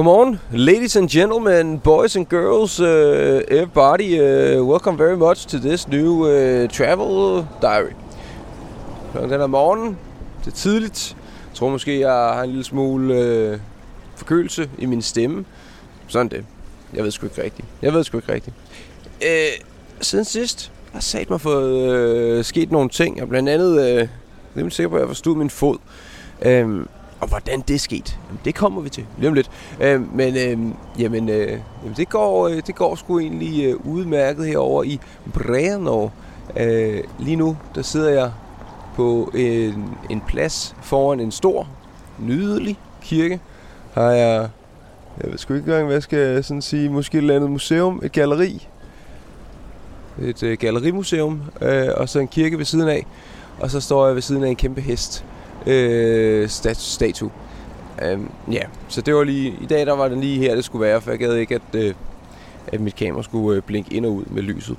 Godmorgen, ladies and gentlemen, boys and girls, uh, everybody. Uh, welcome very much to this new uh, travel diary. Klokken den er morgen. Det er tidligt. Jeg tror måske, jeg har en lille smule uh, forkølelse i min stemme. Sådan det. Jeg ved sgu ikke rigtigt. Jeg ved sgu ikke rigtigt. Uh, siden sidst har sat mig fået uh, sket nogle ting. Og blandt andet, uh, jeg er sikker på, at jeg forstod min fod. Uh, og hvordan det skete, jamen, det kommer vi til lige om lidt. Øh, men øh, jamen, øh, jamen, det, går, øh, det går sgu egentlig øh, udmærket herover i Breno. Øh, lige nu, der sidder jeg på en, en plads foran en stor, nydelig kirke. Har jeg, jeg ved sgu ikke engang, hvad jeg skal sådan sige, måske et eller andet museum, et galleri. Et øh, gallerimuseum, øh, og så en kirke ved siden af. Og så står jeg ved siden af en kæmpe hest øh, statue. Øhm, ja, så det var lige... I dag der var det lige her, det skulle være, for jeg gad ikke, at, øh, at mit kamera skulle øh, blinke ind og ud med lyset.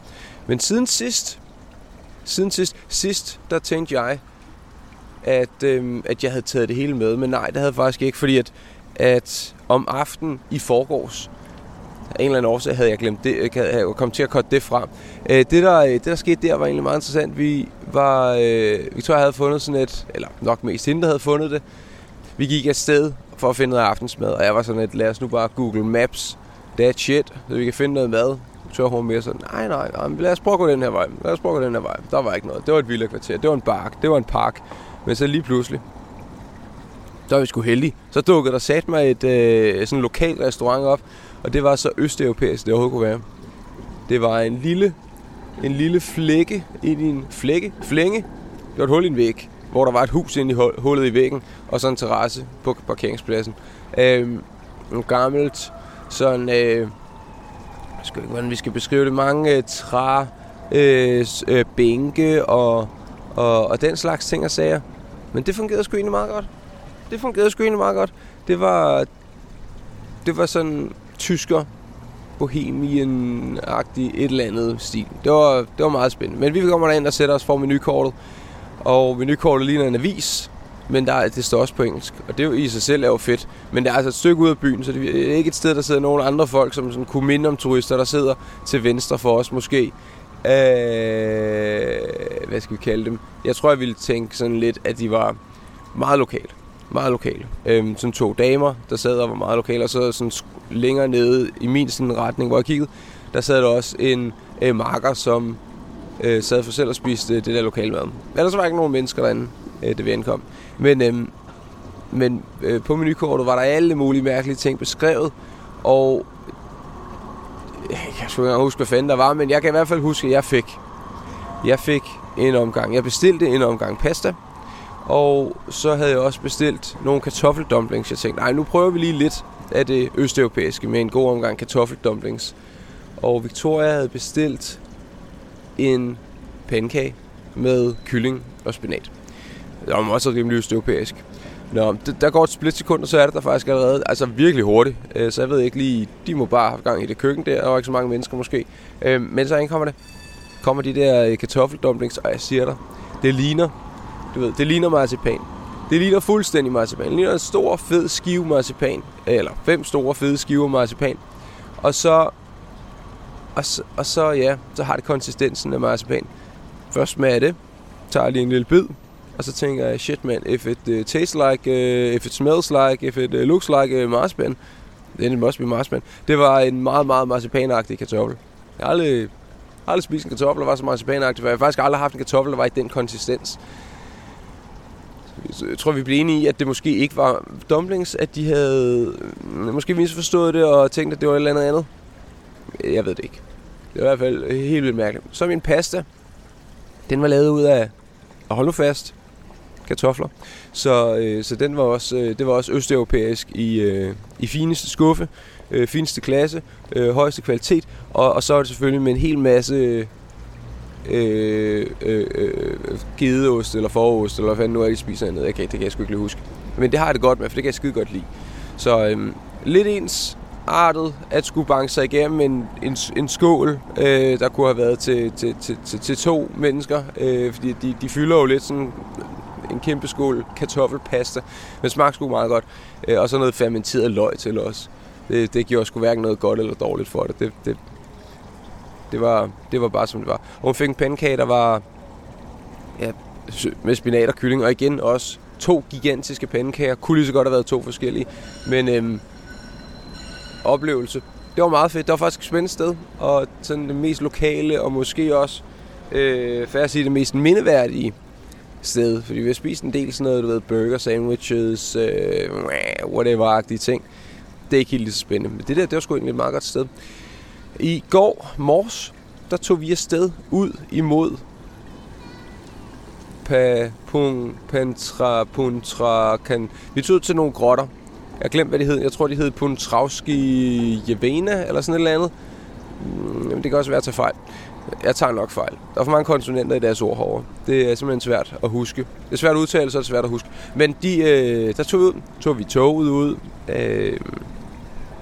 Men siden sidst, siden sidst, sidst, der tænkte jeg, at, øh, at jeg havde taget det hele med. Men nej, det havde jeg faktisk ikke, fordi at, at om aftenen i forgårs, af en eller anden årsag havde jeg glemt det, øh, jeg kom kommet til at korte det frem. Øh, det, der, øh, det, der skete der, var egentlig meget interessant. Vi var, øh, Victoria havde fundet sådan et, eller nok mest hende, der havde fundet det. Vi gik afsted for at finde noget aftensmad, og jeg var sådan et, lad os nu bare Google Maps that shit, så vi kan finde noget mad. Tør hun mere sådan, nej, nej, nej, lad os prøve at gå den her vej. Lad os prøve at gå den her vej. Der var ikke noget. Det var et vildt kvarter. Det var en park. Det var en park. Men så lige pludselig, så var vi sgu heldige. Så dukkede der sat mig et øh, sådan lokal restaurant op, og det var så østeuropæisk, det overhovedet kunne være. Det var en lille, en lille flække ind i en flække, flænge. Det var et hul i en væg, hvor der var et hus ind i hullet i væggen, og så en terrasse på parkeringspladsen. Øhm, nogle gammelt, sådan, øh, jeg skal ikke, hvordan vi skal beskrive det, mange øh, træ, øh, øh, bænke og, og, og den slags ting og sager. Men det fungerede sgu egentlig meget godt. Det fungerede sgu egentlig meget godt. Det var, det var sådan tysker bohemien-agtig et eller andet stil. Det var, det var meget spændende. Men vi kommer ind og sætter os for menukortet. Og menukortet ligner en avis, men der, det står også på engelsk. Og det er jo i sig selv er jo fedt. Men det er altså et stykke ud af byen, så det er ikke et sted, der sidder nogle andre folk, som sådan kunne minde om turister, der sidder til venstre for os måske. Øh, hvad skal vi kalde dem? Jeg tror, jeg ville tænke sådan lidt, at de var meget lokalt meget lokale. Øhm, sådan to damer, der sad og var meget lokale, og så sådan længere nede i min sådan retning, hvor jeg kiggede, der sad der også en øh, marker, som øh, sad for selv og spiste øh, det der lokale mad. Ellers var der ikke nogen mennesker derinde, øh, det vi ankom. Men, øh, men øh, på menukortet var der alle mulige mærkelige ting beskrevet, og øh, jeg kan sgu ikke huske, hvad fanden der var, men jeg kan i hvert fald huske, at jeg fik, jeg fik en omgang. Jeg bestilte en omgang pasta, og så havde jeg også bestilt nogle kartoffeldumplings. Jeg tænkte, nej, nu prøver vi lige lidt af det østeuropæiske med en god omgang kartoffeldumplings. Og Victoria havde bestilt en pandekage med kylling og spinat. Det var også rimelig østeuropæisk. Nå, der går et splitsekund, og så er det der faktisk allerede altså virkelig hurtigt. Øh, så jeg ved ikke lige, de må bare have gang i det køkken der. og ikke så mange mennesker måske. Øh, men så kommer det. Kommer de der øh, kartoffeldumplings, og jeg siger dig, det ligner du ved, det ligner marcipan. Det ligner fuldstændig marcipan. Det ligner en stor, fed skive marcipan. Øh, eller fem store, fede skiver marcipan. Og så, og så, og så, ja, så har det konsistensen af marcipan. Først smager det. Tager lige en lille bid. Og så tænker jeg, shit man, if it uh, tastes like, uh, if it smells like, if it uh, looks like uh, marcipan, then it must be marcipan. Det var en meget, meget marcipanagtig kartoffel. Jeg har aldrig, aldrig spist en kartoffel, der var så marcipanagtig, for jeg har faktisk aldrig haft en kartoffel, der var i den konsistens jeg tror, vi blev enige i, at det måske ikke var dumplings, at de havde øh, måske misforstået det og tænkt, at det var et eller andet andet. Jeg ved det ikke. Det var i hvert fald helt vildt mærkeligt. Så min pasta, den var lavet ud af, hold nu fast, kartofler. Så, øh, så den var også, øh, det var også østeuropæisk i, øh, i fineste skuffe, øh, fineste klasse, øh, højeste kvalitet, og, og så var det selvfølgelig med en hel masse øh, øh, øh, gedeost eller forost, eller hvad fanden nu er, de spiser andet. Jeg kan, det kan jeg sgu ikke lige huske. Men det har jeg det godt med, for det kan jeg skide godt lide. Så øh, lidt ens artet at skulle banke sig igennem en, en, en skål, øh, der kunne have været til, til, til, til, til to mennesker. Øh, fordi de, de fylder jo lidt sådan en kæmpe skål kartoffelpasta. Men smager sgu meget godt. Øh, og så noget fermenteret løg til os. Det, det gjorde sgu hverken noget godt eller dårligt for det. Det, det, det, var, det var bare som det var. Og hun fik en pandekage, der var ja, med spinat og kylling. Og igen også to gigantiske pandekager. Kunne lige så godt have været to forskellige. Men øhm, oplevelse. Det var meget fedt. Det var faktisk et spændende sted. Og sådan det mest lokale, og måske også, øh, for at sige det mest mindeværdige sted. Fordi vi har spist en del sådan noget, du ved, burger, sandwiches, øh, whatever-agtige ting. Det er ikke helt lige så spændende. Men det der, det var sgu egentlig et meget godt sted. I går mors, der tog vi afsted ud imod pa, pun, pantra, puntra, kan, vi tog til nogle grotter. Jeg glemte, glemt, hvad de hed. Jeg tror, de hed Puntravski Jevena, eller sådan et eller andet. Mm, jamen, det kan også være at tage fejl. Jeg tager nok fejl. Der er for mange konsonanter i deres ord herovre. Det er simpelthen svært at huske. Det er svært at udtale, så er det svært at huske. Men de, øh, der tog vi ud. Tog vi toget ud. Øh,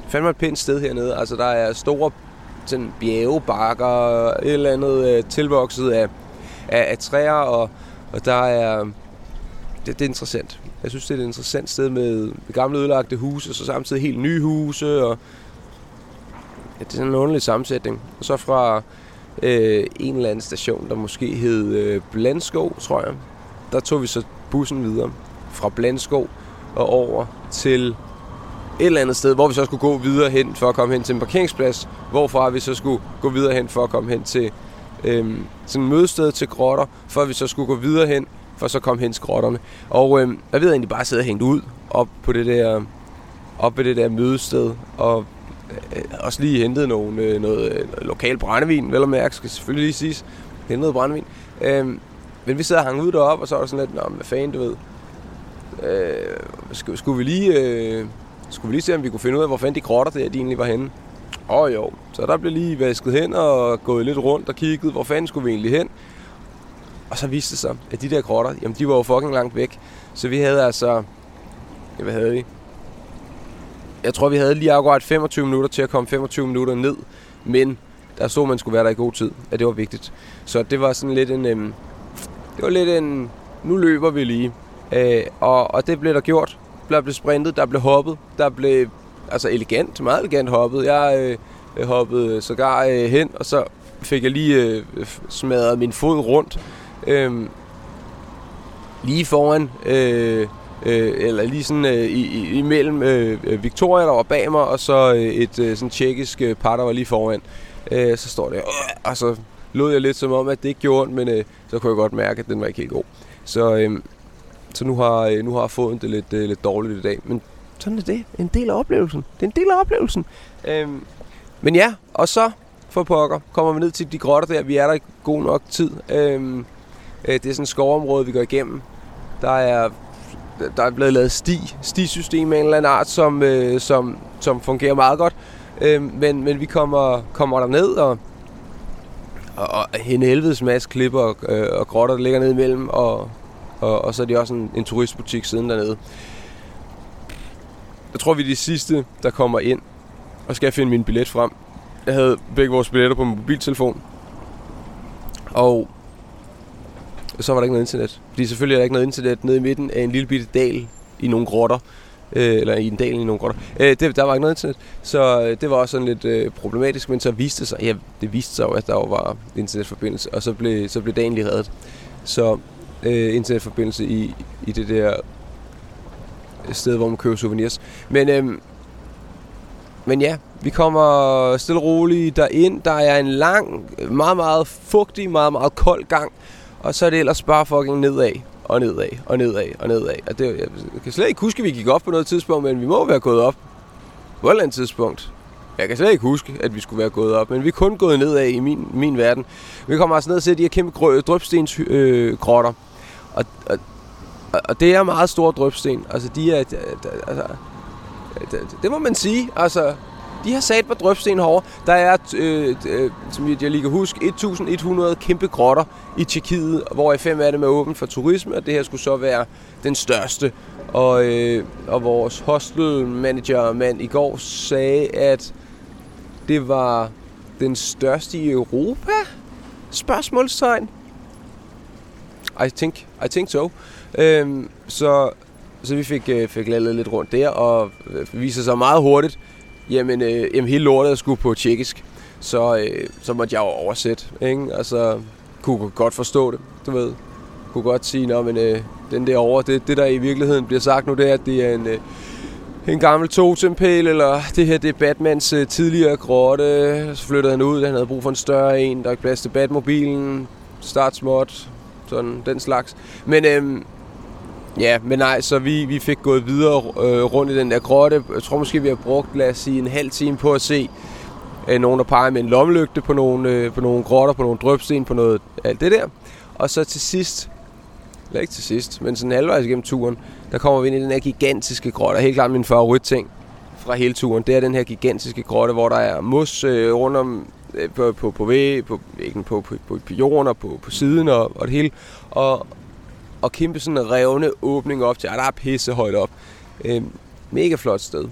fandme et pænt sted hernede. Altså, der er store sådan bjergebakker, et eller andet øh, tilvokset af, af, af træer, og, og der er... Det, det er interessant. Jeg synes, det er et interessant sted med gamle ødelagte huse, og så samtidig helt nye huse, og ja, det er sådan en underlig sammensætning. Og så fra øh, en eller anden station, der måske hed øh, Blandskov, tror jeg, der tog vi så bussen videre fra Blandskov og over til et eller andet sted, hvor vi så skulle gå videre hen for at komme hen til en parkeringsplads, hvorfra vi så skulle gå videre hen for at komme hen til øhm, sådan et mødested til grotter, for at vi så skulle gå videre hen for så komme hen til grotterne. Og øhm, jeg ved egentlig bare sidde og hængt ud op på det der, op ved det der mødested, og øh, også lige hentet nogle, øh, noget, øh, lokal brændevin, vel og mærke, skal selvfølgelig lige siges. Hentet noget brændevin. Øhm, men vi sidder og hang ud deroppe, og så var det sådan lidt, Nå, hvad fanden, du ved. Øh, skulle, skulle, vi lige, øh, skulle vi lige se, om vi kunne finde ud af, hvor fanden de grotter der, de egentlig var henne. Åh oh, jo, så der blev lige vasket hen og gået lidt rundt og kigget, hvor fanden skulle vi egentlig hen. Og så viste det sig, at de der grotter, jamen de var jo fucking langt væk. Så vi havde altså, ja, hvad havde vi? Jeg tror, vi havde lige akkurat 25 minutter til at komme 25 minutter ned. Men der stod, man skulle være der i god tid. At det var vigtigt. Så det var sådan lidt en... Øhm, det var lidt en... Nu løber vi lige. Øh, og, og det blev der gjort. Der blev sprintet, der blev hoppet, der blev altså elegant, meget elegant hoppet. Jeg øh, hoppede sågar øh, hen, og så fik jeg lige øh, smadret min fod rundt. Øh, lige foran, øh, øh, eller lige sådan øh, i, imellem øh, øh, Victoria, der var bag mig, og så øh, et øh, sådan tjekkisk øh, par, der var lige foran. Øh, så står det, øh, og så lod jeg lidt som om, at det ikke gjorde ondt, men øh, så kunne jeg godt mærke, at den var ikke helt god. Så, øh, så nu har, øh, nu har jeg fået det lidt, øh, lidt dårligt i dag. Men sådan er det. En del af oplevelsen. Det er en del af oplevelsen. Øhm, men ja, og så for pokker kommer vi ned til de grotter der. Vi er der i god nok tid. Øhm, øh, det er sådan et skovområde, vi går igennem. Der er, der er blevet lavet sti, stisystem af en eller anden art, som, øh, som, som fungerer meget godt. Øhm, men, men vi kommer, kommer der ned og, og, og en helvedes masse klipper og, øh, og grotter, der ligger ned imellem. Og, og, og så er de også en, en turistbutik siden dernede. Jeg tror, vi er de sidste, der kommer ind og skal finde min billet frem. Jeg havde begge vores billetter på min mobiltelefon. Og så var der ikke noget internet. Fordi selvfølgelig er der ikke noget internet nede i midten af en lille bitte dal i nogle grotter. Øh, eller i en dal i nogle grotter. Øh, det, der var ikke noget internet. Så øh, det var også sådan lidt øh, problematisk. Men så viste det sig, ja, det viste sig jo, at der var internetforbindelse. Og så blev, så blev dagen lige reddet. Så øh, internetforbindelse i, i det der sted, hvor man køber souvenirs. Men, øh, men ja, vi kommer stille og roligt derind. Der er en lang, meget, meget fugtig, meget, meget kold gang. Og så er det ellers bare fucking nedad og nedad og nedad og nedad. Og det, jeg kan slet ikke huske, at vi gik op på noget tidspunkt, men vi må være gået op på et eller andet tidspunkt. Jeg kan slet ikke huske, at vi skulle være gået op, men vi er kun gået nedad i min, min verden. Vi kommer altså ned og ser de her kæmpe drøbstensgrotter. øh, grotter. Og, og og det er meget store drøbsten. Altså, de er... Altså, det, det må man sige. Altså, de har sat på drøbsten herovre. Der er, øh, øh, som jeg lige kan huske, 1100 kæmpe grotter i Tjekkiet, hvor fem af dem er åbent for turisme, og det her skulle så være den største. Og, øh, og vores hostel manager mand i går sagde, at det var den største i Europa? Spørgsmålstegn. I think, I think so. Øhm, så, så vi fik, øh, fik lavet lidt rundt der, og øh, viser sig meget hurtigt, jamen, øh, jamen hele lortet skulle på tjekkisk. Så, øh, så måtte jeg jo oversætte, ikke? Altså, kunne godt forstå det, du ved. Kunne godt sige, at øh, den der over, det, det der i virkeligheden bliver sagt nu, det er, at det er en, øh, en gammel totempæl, eller det her det er Batmans øh, tidligere grotte. Så flyttede han ud, han havde brug for en større en, der ikke plads til Batmobilen, start småt, sådan den slags. Men øhm, Ja, men nej, så vi, vi fik gået videre øh, rundt i den der grotte. Jeg tror måske, vi har brugt, lad os sige, en halv time på at se øh, nogen, der peger med en lommelygte på nogle, øh, på nogle grotter, på nogle drøbsten, på noget alt det der. Og så til sidst, eller ikke til sidst, men sådan halvvejs igennem turen, der kommer vi ind i den her gigantiske grotte. Helt klart min favoritting fra hele turen, det er den her gigantiske grotte, hvor der er mos øh, rundt om Øh, på, på, på, væg, på, på, på, på, på jorden og på, på siden og, og det hele. Og, og kæmpe sådan en revne åbning op til, at der er pisse højt op. Øh, mega flot sted.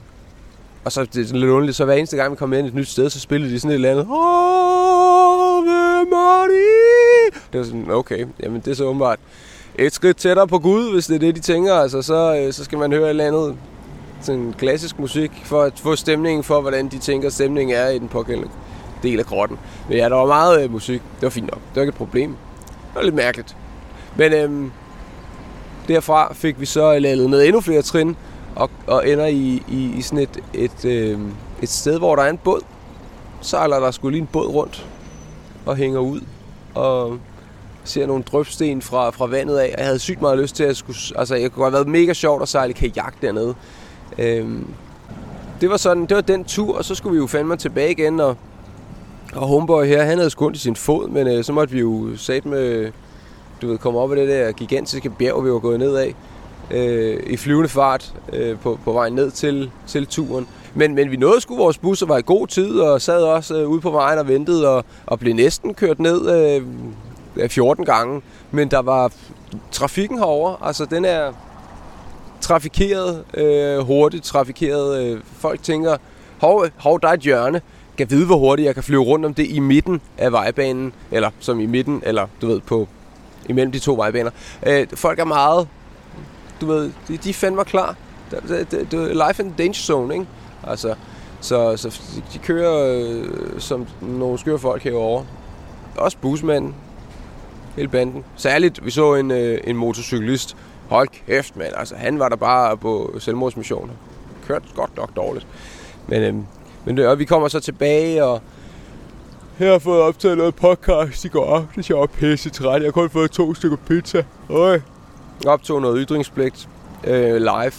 Og så det er lidt underligt, så hver eneste gang vi kommer ind i et nyt sted, så spiller de sådan et eller andet. Det var sådan, okay, jamen det er så åbenbart et skridt tættere på Gud, hvis det er det, de tænker. Altså, så, øh, så skal man høre et eller andet sådan klassisk musik, for at få stemningen for, hvordan de tænker, stemningen er i den pågældende del af grotten. Men ja, der var meget øh, musik. Det var fint nok. Det var ikke et problem. Det var lidt mærkeligt. Men øhm, derfra fik vi så øh, lavet ned endnu flere trin, og, og ender i, i, i sådan et, et, øh, et sted, hvor der er en båd. Så Sejler der skulle lige en båd rundt og hænger ud og ser nogle drøbsten fra, fra vandet af. Jeg havde sygt meget lyst til at skulle... Altså, jeg kunne have været mega sjovt at sejle kajak dernede. Øhm, det var sådan, det var den tur, og så skulle vi jo fandme tilbage igen, og, og Homeboy her, han havde skundt i sin fod, men øh, så måtte vi jo sat med, du ved, komme op af det der gigantiske bjerg, vi var gået ned af øh, i flyvende fart øh, på, på vej ned til, til turen. Men, men vi nåede sgu vores bus og var i god tid og sad også øh, ude på vejen og ventede og, og blev næsten kørt ned øh, 14 gange. Men der var trafikken herover, altså den er trafikeret, øh, hurtigt trafikeret. Øh, folk tænker, hov, hov, der er et hjørne. Kan vide, hvor hurtigt jeg kan flyve rundt om det i midten af vejbanen, eller som i midten, eller du ved, på imellem de to vejbaner. Øh, folk er meget du ved, de, de fandme klar. Det, det, det, life in the danger zone, ikke? Altså, så, så de kører øh, som nogle skøre folk herovre. Også busmanden. Hele banden. Særligt, vi så en, øh, en motorcyklist. Hold kæft, mand. Altså, han var der bare på selvmordsmission. Kørt godt nok dårligt. Men, øh, men ja, og vi kommer så tilbage, og jeg har fået optaget noget podcast i går aftes. Jeg var pisse træt. Jeg har kun fået to stykker pizza. Øj optog noget ytringspligt øh, live.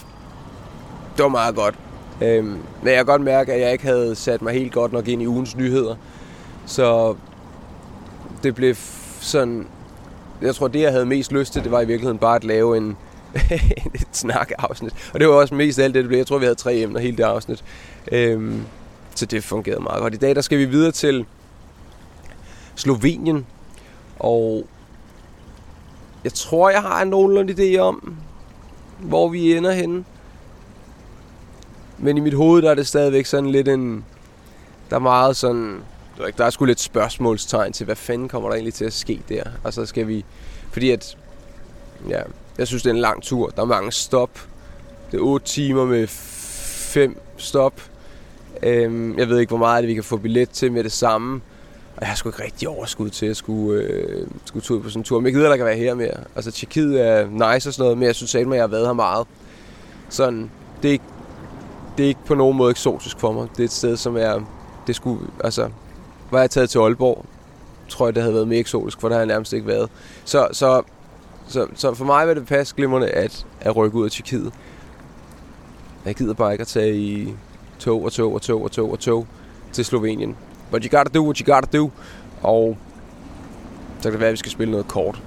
Det var meget godt. Øh, men jeg kan godt mærke, at jeg ikke havde sat mig helt godt nok ind i ugens nyheder. Så det blev sådan... Jeg tror, det jeg havde mest lyst til, det var i virkeligheden bare at lave en, et snakkeafsnit. Og det var også mest alt det, det blev. Jeg tror, vi havde tre emner hele det afsnit. Øhm, så det fungerede meget godt. I dag der skal vi videre til Slovenien. Og jeg tror, jeg har en nogenlunde idé om, hvor vi ender henne. Men i mit hoved, der er det stadigvæk sådan lidt en... Der er meget sådan... Der er sgu lidt spørgsmålstegn til, hvad fanden kommer der egentlig til at ske der? Og så skal vi... Fordi at... Ja, jeg synes, det er en lang tur. Der er mange stop. Det er 8 timer med 5 stop. Øhm, jeg ved ikke, hvor meget det vi kan få billet til med det samme. Og jeg har sgu ikke rigtig overskud til at skulle, øh, skulle tage ud på sådan en tur. Men jeg gider, der kan være her mere. Altså, Tjekkiet er nice og sådan noget, men jeg synes at jeg har været her meget. Sådan, det er, ikke, det er ikke på nogen måde eksotisk for mig. Det er et sted, som er... Det skulle, altså, var jeg taget til Aalborg, tror jeg, det havde været mere eksotisk, for det har jeg nærmest ikke været. Så, så, så, så for mig vil det passe glimrende at, at rykke ud af Tjekkiet. Jeg gider bare ikke at tage i tog og tog og tog og tog og tog til Slovenien. But you gotta do what you gotta do. Og så kan det være, at vi skal spille noget kort.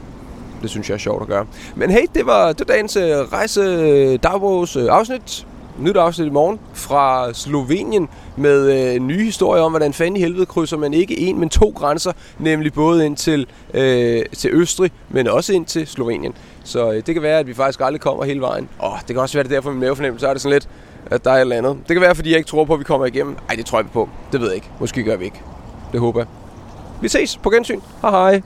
Det synes jeg er sjovt at gøre. Men hey, det var, det var dagens øh, rejse øh, dagbogs øh, afsnit. Nyt afsnit i morgen fra Slovenien med en nye historier om, hvordan fanden i helvede krydser man ikke en, men to grænser, nemlig både ind til, øh, til Østrig, men også ind til Slovenien. Så øh, det kan være, at vi faktisk aldrig kommer hele vejen. Og det kan også være, at det derfor min mavefornemmelse er det sådan lidt, at der er et eller andet. Det kan være, fordi jeg ikke tror på, at vi kommer igennem. Ej, det tror jeg på. Det ved jeg ikke. Måske gør vi ikke. Det håber jeg. Vi ses på gensyn. Hej hej.